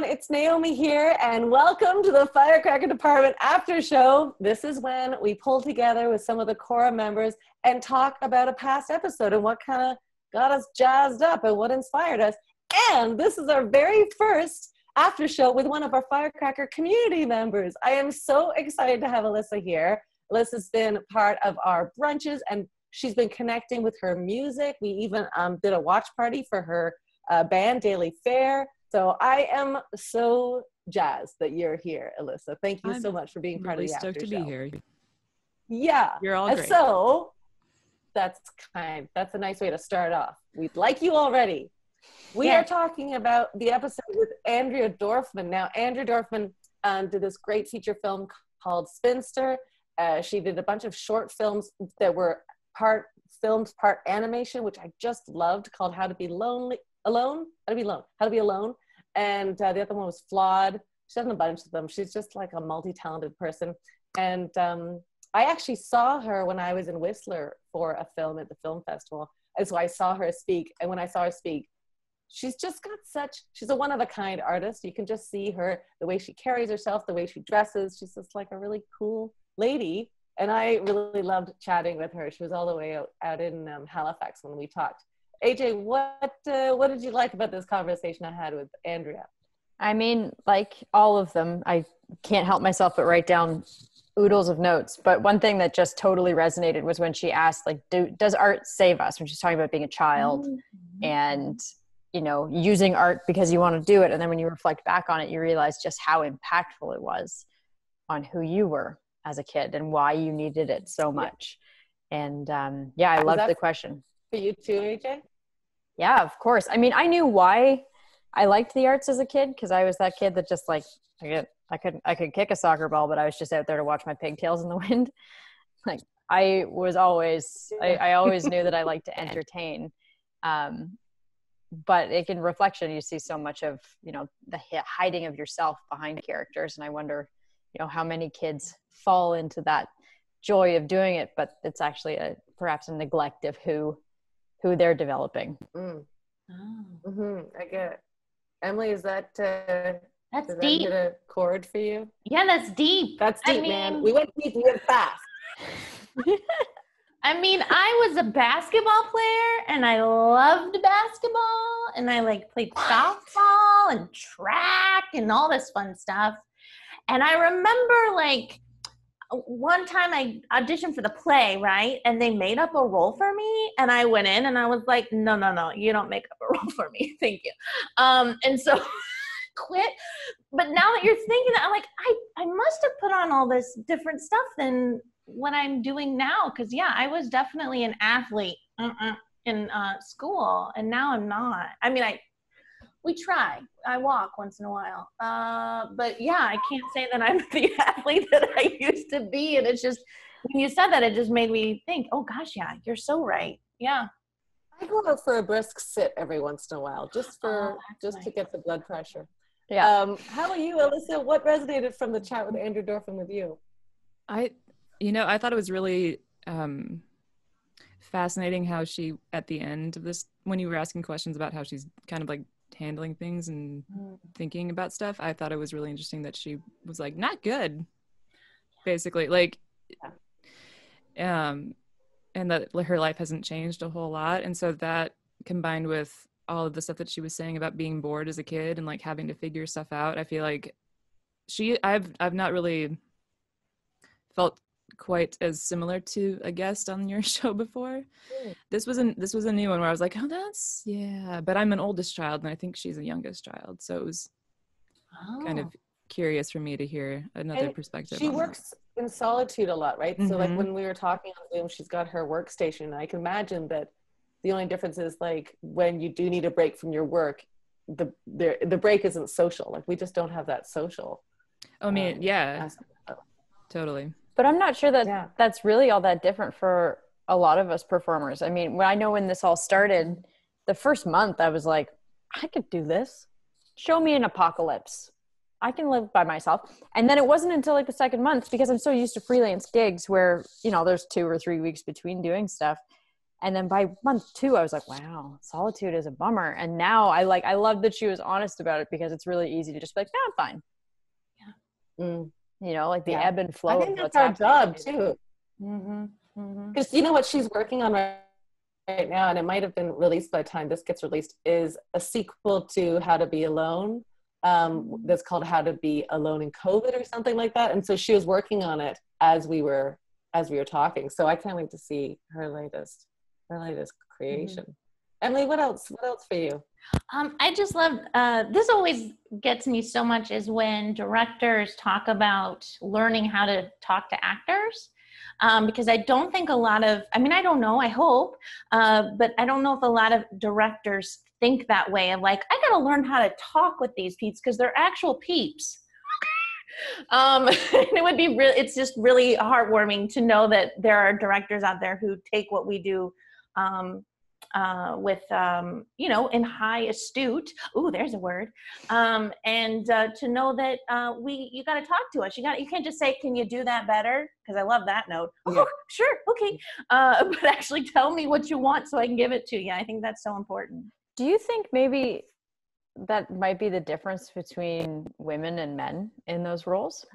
everyone. It's Naomi here, and welcome to the Firecracker Department After Show. This is when we pull together with some of the Cora members and talk about a past episode and what kind of got us jazzed up and what inspired us. And this is our very first after show with one of our Firecracker community members. I am so excited to have Alyssa here. Alyssa's been part of our brunches and she's been connecting with her music. We even um, did a watch party for her uh, band, Daily Fare. So I am so jazzed that you're here, Alyssa. Thank you I'm so much for being part really of the stoked after to show. be here. Yeah, You're all great. So that's kind. That's a nice way to start off. We'd like you already. We Yeah. are talking about the episode with Andrea Dorfman. Now, Andrea Dorfman um, did this great feature film called Spinster. Uh, she did a bunch of short films that were part films, part animation, which I just loved, called How to Be Lonely Alone. How to Be Alone. How to Be Alone. And uh, the other one was Flawed. She's done a bunch of them. She's just like a multi-talented person. And um, I actually saw her when I was in Whistler for a film at the film festival. And so I saw her speak. And when I saw her speak, she's just got such, she's a one of a kind artist. You can just see her, the way she carries herself, the way she dresses. She's just like a really cool lady. And I really loved chatting with her. She was all the way out, out in um, Halifax when we talked. AJ, what uh, what did you like about this conversation I had with Andrea? I mean, like all of them, I can't help myself but write down oodles of notes. But one thing that just totally resonated was when she asked, like, do, does art save us? When she's talking about being a child and, you know, using art because you want to do it. And then when you reflect back on it, you realize just how impactful it was on who you were as a kid and why you needed it so much. And um, yeah, I love the question. For you too, AJ? Yeah, of course. I mean, I knew why I liked the arts as a kid because I was that kid that just like I could I could I could kick a soccer ball, but I was just out there to watch my pigtails in the wind. Like I was always I, I always knew that I liked to entertain. Um, but like in reflection, you see so much of you know the hiding of yourself behind characters, and I wonder, you know, how many kids fall into that joy of doing it, but it's actually a perhaps a neglect of who who they're developing. Mm. Oh. hmm I get it. Emily, is that uh, That's does that deep. hit a chord for you? Yeah, that's deep. That's I deep, man. We went deep, we went fast. I mean, I was a basketball player and I loved basketball and I like played softball and track and all this fun stuff. And I remember like one time I auditioned for the play, right? And they made up a role for me and I went in and I was like, no, no, no, you don't make up a role for me. Thank you. Um, and so quit. But now that you're thinking that, I'm like, I, I must have put on all this different stuff than what I'm doing now. Cause yeah, I was definitely an athlete uh-uh, in uh, school and now I'm not. I mean, I, we try. I walk once in a while. Uh, but yeah, I can't say that I'm the athlete that I used to be. And it's just, when you said that, it just made me think, oh gosh, yeah, you're so right. Yeah. I go out for a brisk sit every once in a while, just for Oh, that's just to get the blood pressure. Yeah. Um, how about you, Alyssa? What resonated from the chat with Andrea Dorfman with you? I, you know, I thought it was really um, fascinating how she, at the end of this, when you were asking questions about how she's kind of like handling things and thinking about stuff, I thought it was really interesting that she was like, not good, basically. Like, um, and that her life hasn't changed a whole lot. And so that combined with all of the stuff that she was saying about being bored as a kid and like having to figure stuff out, I feel like she, I've, I've not really felt quite as similar to a guest on your show before. Mm. This was an this was a new one where I was like, oh, that's yeah. But I'm an oldest child, and I think she's a youngest child, so it was kind of curious for me to hear another And perspective. She on that. works in solitude a lot, right? So, like Mhm. when we were talking on Zoom, she's got her workstation. I can imagine that the only difference is like when you do need a break from your work, the the the break isn't social. Like we just don't have that social. I mean, um, yeah, aspect totally. But I'm not sure that Yeah. that's really all that different for a lot of us performers. I mean, when I know when this all started, the first month I was like, I could do this. Show me an apocalypse. I can live by myself. And then it wasn't until like the second month because I'm so used to freelance gigs where, you know, there's two or three weeks between doing stuff. and then by month two i was like wow solitude is a bummer and now i like i love that she was honest about it because it's really easy to just be like no i'm fine Yeah. Mm. You know like the Yeah. ebb and flow I think that's our job too. Mm-hmm. Mm-hmm. Because you know what she's working on right, right now, and it might have been released by the time this gets released, is a sequel to How to Be Alone. Um, that's called How to Be Alone in COVID or something like that. And so she was working on it as we were as we were talking. So I can't wait to see her latest her latest creation. Emily, what else? What else for you? Um, I just love uh, this. Always gets me so much is when directors talk about learning how to talk to actors. Um, because I don't think a lot of, I mean, I don't know, I hope, uh, but I don't know if a lot of directors think that way of like, I got to learn how to talk with these peeps because they're actual peeps. um, it would be really, it's just really heartwarming to know that there are directors out there who take what we do um, uh, with um, you know in high astute ooh there's a word um, and uh, to know that uh, we you got to talk to us. You got you can't just say can you do that better? Because i love that note. Oh sure okay. Uh, but actually tell me what you want so i can give it to you i think that's so important. Do you think maybe that might be the difference between women and men in those roles?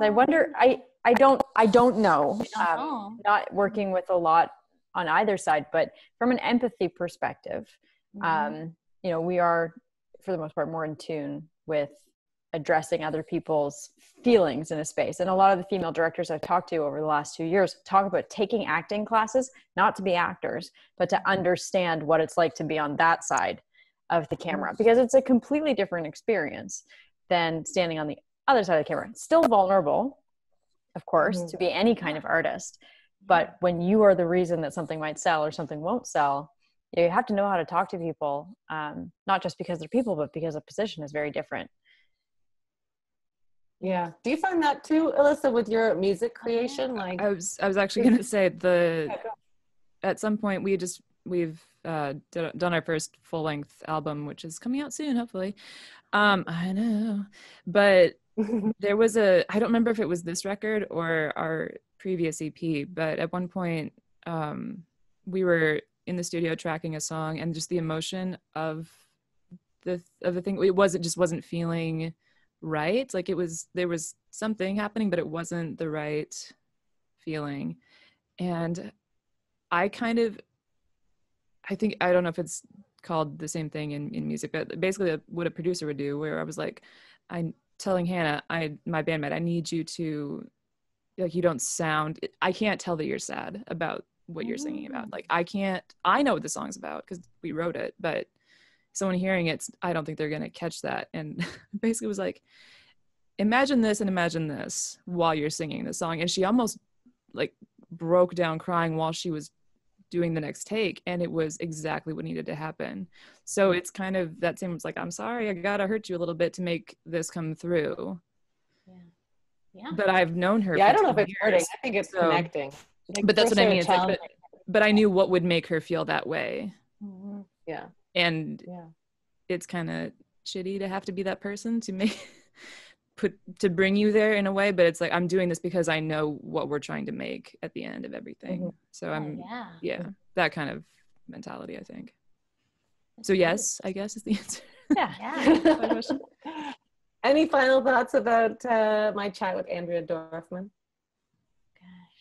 I wonder i i don't i don't know. I don't um, know. not working with a lot on either side but from an empathy perspective Mhm. um, you know we are for the most part more in tune with addressing other people's feelings in a space and a lot of the female directors i've talked to over the last two years talk about taking acting classes not to be actors but to understand what it's like to be on that side of the camera because it's a completely different experience than standing on the other side of the camera still vulnerable of course Mhm. to be any kind of artist but when you are the reason that something might sell or something won't sell you have to know how to talk to people um, not just because they're people but because the position is very different Yeah. Do you find that too, Alyssa, with your music creation? Like, I was I was actually gonna say the at some point we just we've uh, did, done our first full length album, which is coming out soon, hopefully. Um, I know, but there was a I don't remember if it was this record or our previous EP, but at one point um, we were in the studio tracking a song, and just the emotion of the of the thing it wasn't just wasn't feeling right. Like it was there was something happening, but it wasn't the right feeling, and I kind of I think I don't know if it's called the same thing in, in music, but basically what a producer would do where I was like, I'm telling Hannah, I my bandmate, I need you to like you don't sound I can't tell that you're sad about what you're singing about. Like I can't I know what the song's about because we wrote it, but someone hearing it, I don't think they're gonna catch that. And basically was like, imagine this and imagine this while you're singing the song. And she almost like broke down crying while she was doing the next take and it was exactly what needed to happen so it's kind of that same it's like i'm sorry i gotta hurt you a little bit to make this come through yeah but i've known her yeah, I don't know if 10 it's hurting. I think it's so- connecting. Like, but that's what i mean it's like, but, but i knew what would make her feel that way Mhm. yeah, and yeah. it's kind of shitty to have to be that person to make put to bring you there in a way but it's like i'm doing this because i know what we're trying to make at the end of everything Mhm. so Oh, i'm yeah yeah that kind of mentality i think so yes i guess is the answer yeah yeah Any final thoughts about uh, my chat with Andrea Dorfman? Gosh.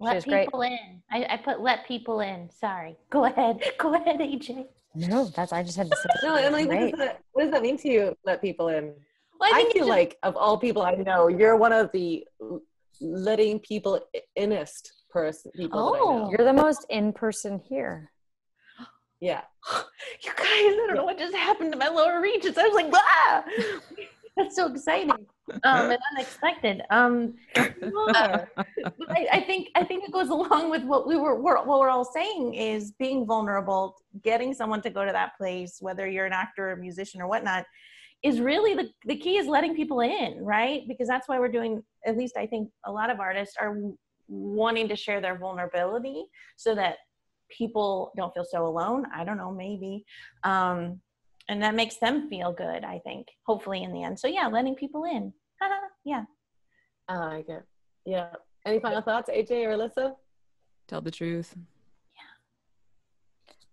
Let was great. people in. I, I put let people in. Sorry. Go ahead. Go ahead, AJ. no that's i just had to say No, Emily, what does, that, what does that mean to you? Let people in. Well, I, think it's feel like of all people I know, you're one of the letting people innest person people Oh. you're the most in person here Yeah. you guys, I don't know what just happened to my lower reaches. I was like, ah! That's so exciting um, and unexpected. Um, you are. But I, I think I think it goes along with what we were, we're, what we're all saying is being vulnerable, getting someone to go to that place, whether you're an actor or a musician or whatnot, is really the the key is letting people in, right? Because that's why we're doing. At least I think a lot of artists are wanting to share their vulnerability so that people don't feel so alone. I don't know, maybe. Um, and that makes them feel good, I think, hopefully in the end. So yeah, letting people in. yeah. I like it. Yeah. Any final thoughts, AJ or Alyssa? tell the truth Yeah.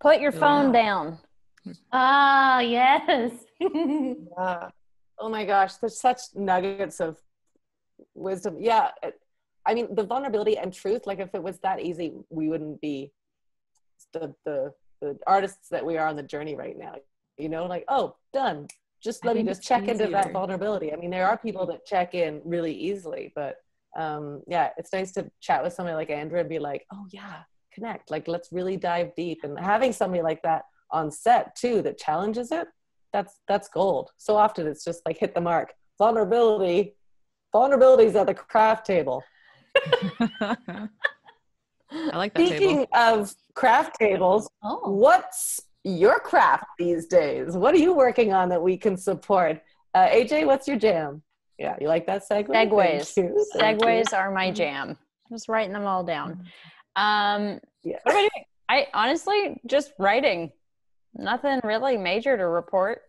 Put your Oh, phone yeah. down. Ah, yes. Yeah. Oh my gosh, there's such nuggets of wisdom. Yeah. I mean, the vulnerability and truth, like if it was that easy, we wouldn't be the, the, the artists that we are on the journey right now. You know, like, oh, done. Just let me just check into that vulnerability. I mean, there are people that check in really easily, but um, yeah, it's nice to chat with somebody like Andrea and be like, oh yeah, connect. Like, let's really dive deep. And having somebody like that on set too that challenges it, that's that's gold. So often it's just like hit the mark. Vulnerability, vulnerabilities at the craft table. I like that Speaking table. of craft tables, oh, what's your craft these days? What are you working on that we can support? Uh, AJ, what's your jam? Yeah, you like that segue? Thank Segways. you. Thank you. Segways are my jam. Just writing them all down. Um, Yeah. what am I doing? I honestly just writing. Nothing really major to report.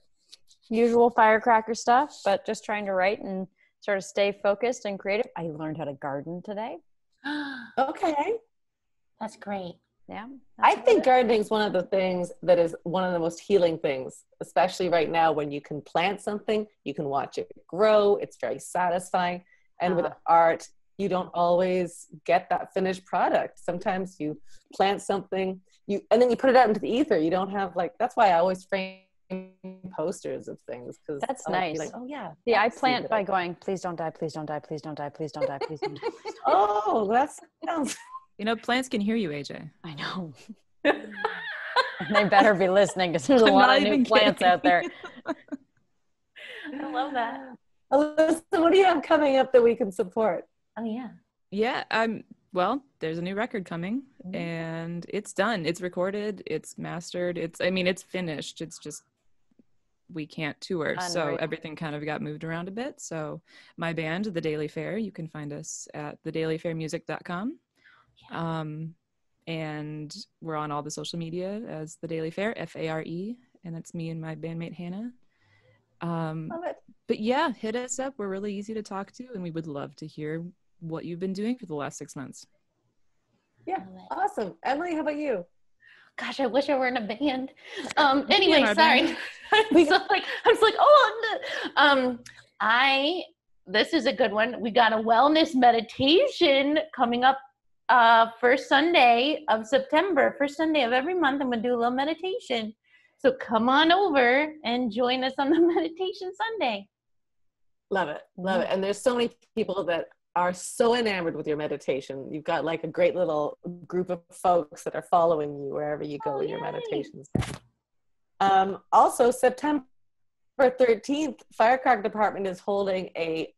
Usual firecracker stuff, but just trying to write and sort of stay focused and creative. I learned how to garden today. Okay. that's great. Yeah. I think gardening is one of the things that is one of the most healing things, especially right now when you can plant something, you can watch it grow. It's very satisfying. And with Uh-huh. art, you don't always get that finished product. Sometimes you plant something, you and then you put it out into the ether. You don't have like that's why I always frame posters of things because That's Be nice. like, oh yeah. it. Yeah, I that's plant by idea." going, please don't die, please don't die, please don't die, please don't die, please don't die, please don't die. Oh, that sounds. You know, plants can hear you, AJ. I know. they better be listening because there's a I'm lot of new even plants kidding. out there. I love that. Alyssa, what do you have coming up that we can support? Oh yeah. Yeah, I'm well, there's a new record coming Mhm. and it's done. It's recorded, it's mastered, it's I mean, it's finished. It's just we can't tour. So everything kind of got moved around a bit. So my band, The Daily Fare, you can find us at thedailyfaremusic.com. Um and we're on all the social media as The Daily Fare, F A R E, and that's me and my bandmate Hannah. Um but yeah, hit us up. We're really easy to talk to, and we would love to hear what you've been doing for the last six months. Yeah, awesome. Emily, how about you? Gosh, I wish I were in a band. Um, anyway, our sorry. band. I'm so like, I was like, oh, um, I. This is a good one. We got a wellness meditation coming up. Uh, first Sunday of September, first Sunday of every month, I'm gonna do a little meditation. So come on over and join us on the meditation Sunday. Love it. Love it. And there's so many people that are so enamored with your meditation. You've got like a great little group of folks that are following you wherever you go Oh, in your meditations. Um, also, September 13th, Firecracker Department is holding a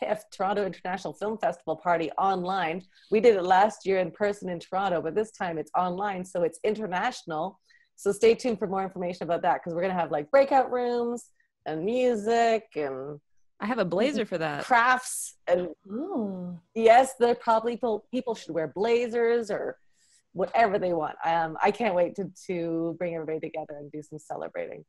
TIFF, Toronto International Film Festival party online. We did it last year in person in Toronto, but this time it's online, so it's international. So stay tuned for more information about that because we're going to have like breakout rooms and music and I have a blazer for that. crafts and Ooh. yes there probably people people should wear blazers or whatever they want. Um, i can't wait to, to bring everybody together and do some celebrating.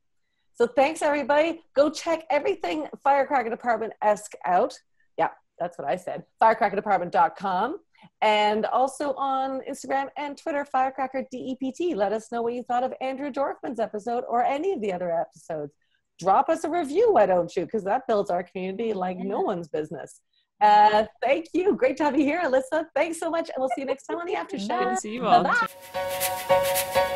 So thanks everybody. Go check everything firecracker department esque out. Yeah that's what i said. Firecrackerdepartment.com and also on instagram and twitter firecracker dept let us know what you thought of andrea dorfman's episode or any of the other episodes drop us a review why don't you because that builds our community like no one's business uh, thank you. Great to have you here, Alyssa. Thanks so much. And we'll see you next time on the after show. Good to see you all. Bye-bye.